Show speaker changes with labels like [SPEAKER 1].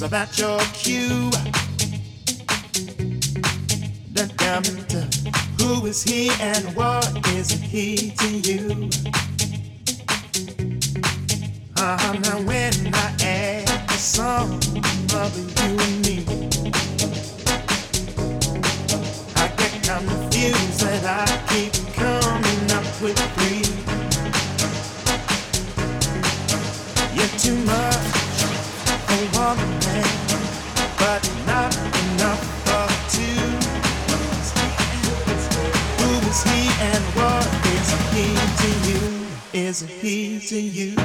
[SPEAKER 1] was about your cue. The diamond, who is he and what is he to you? Uh, now when I add the song of you. is he's in you.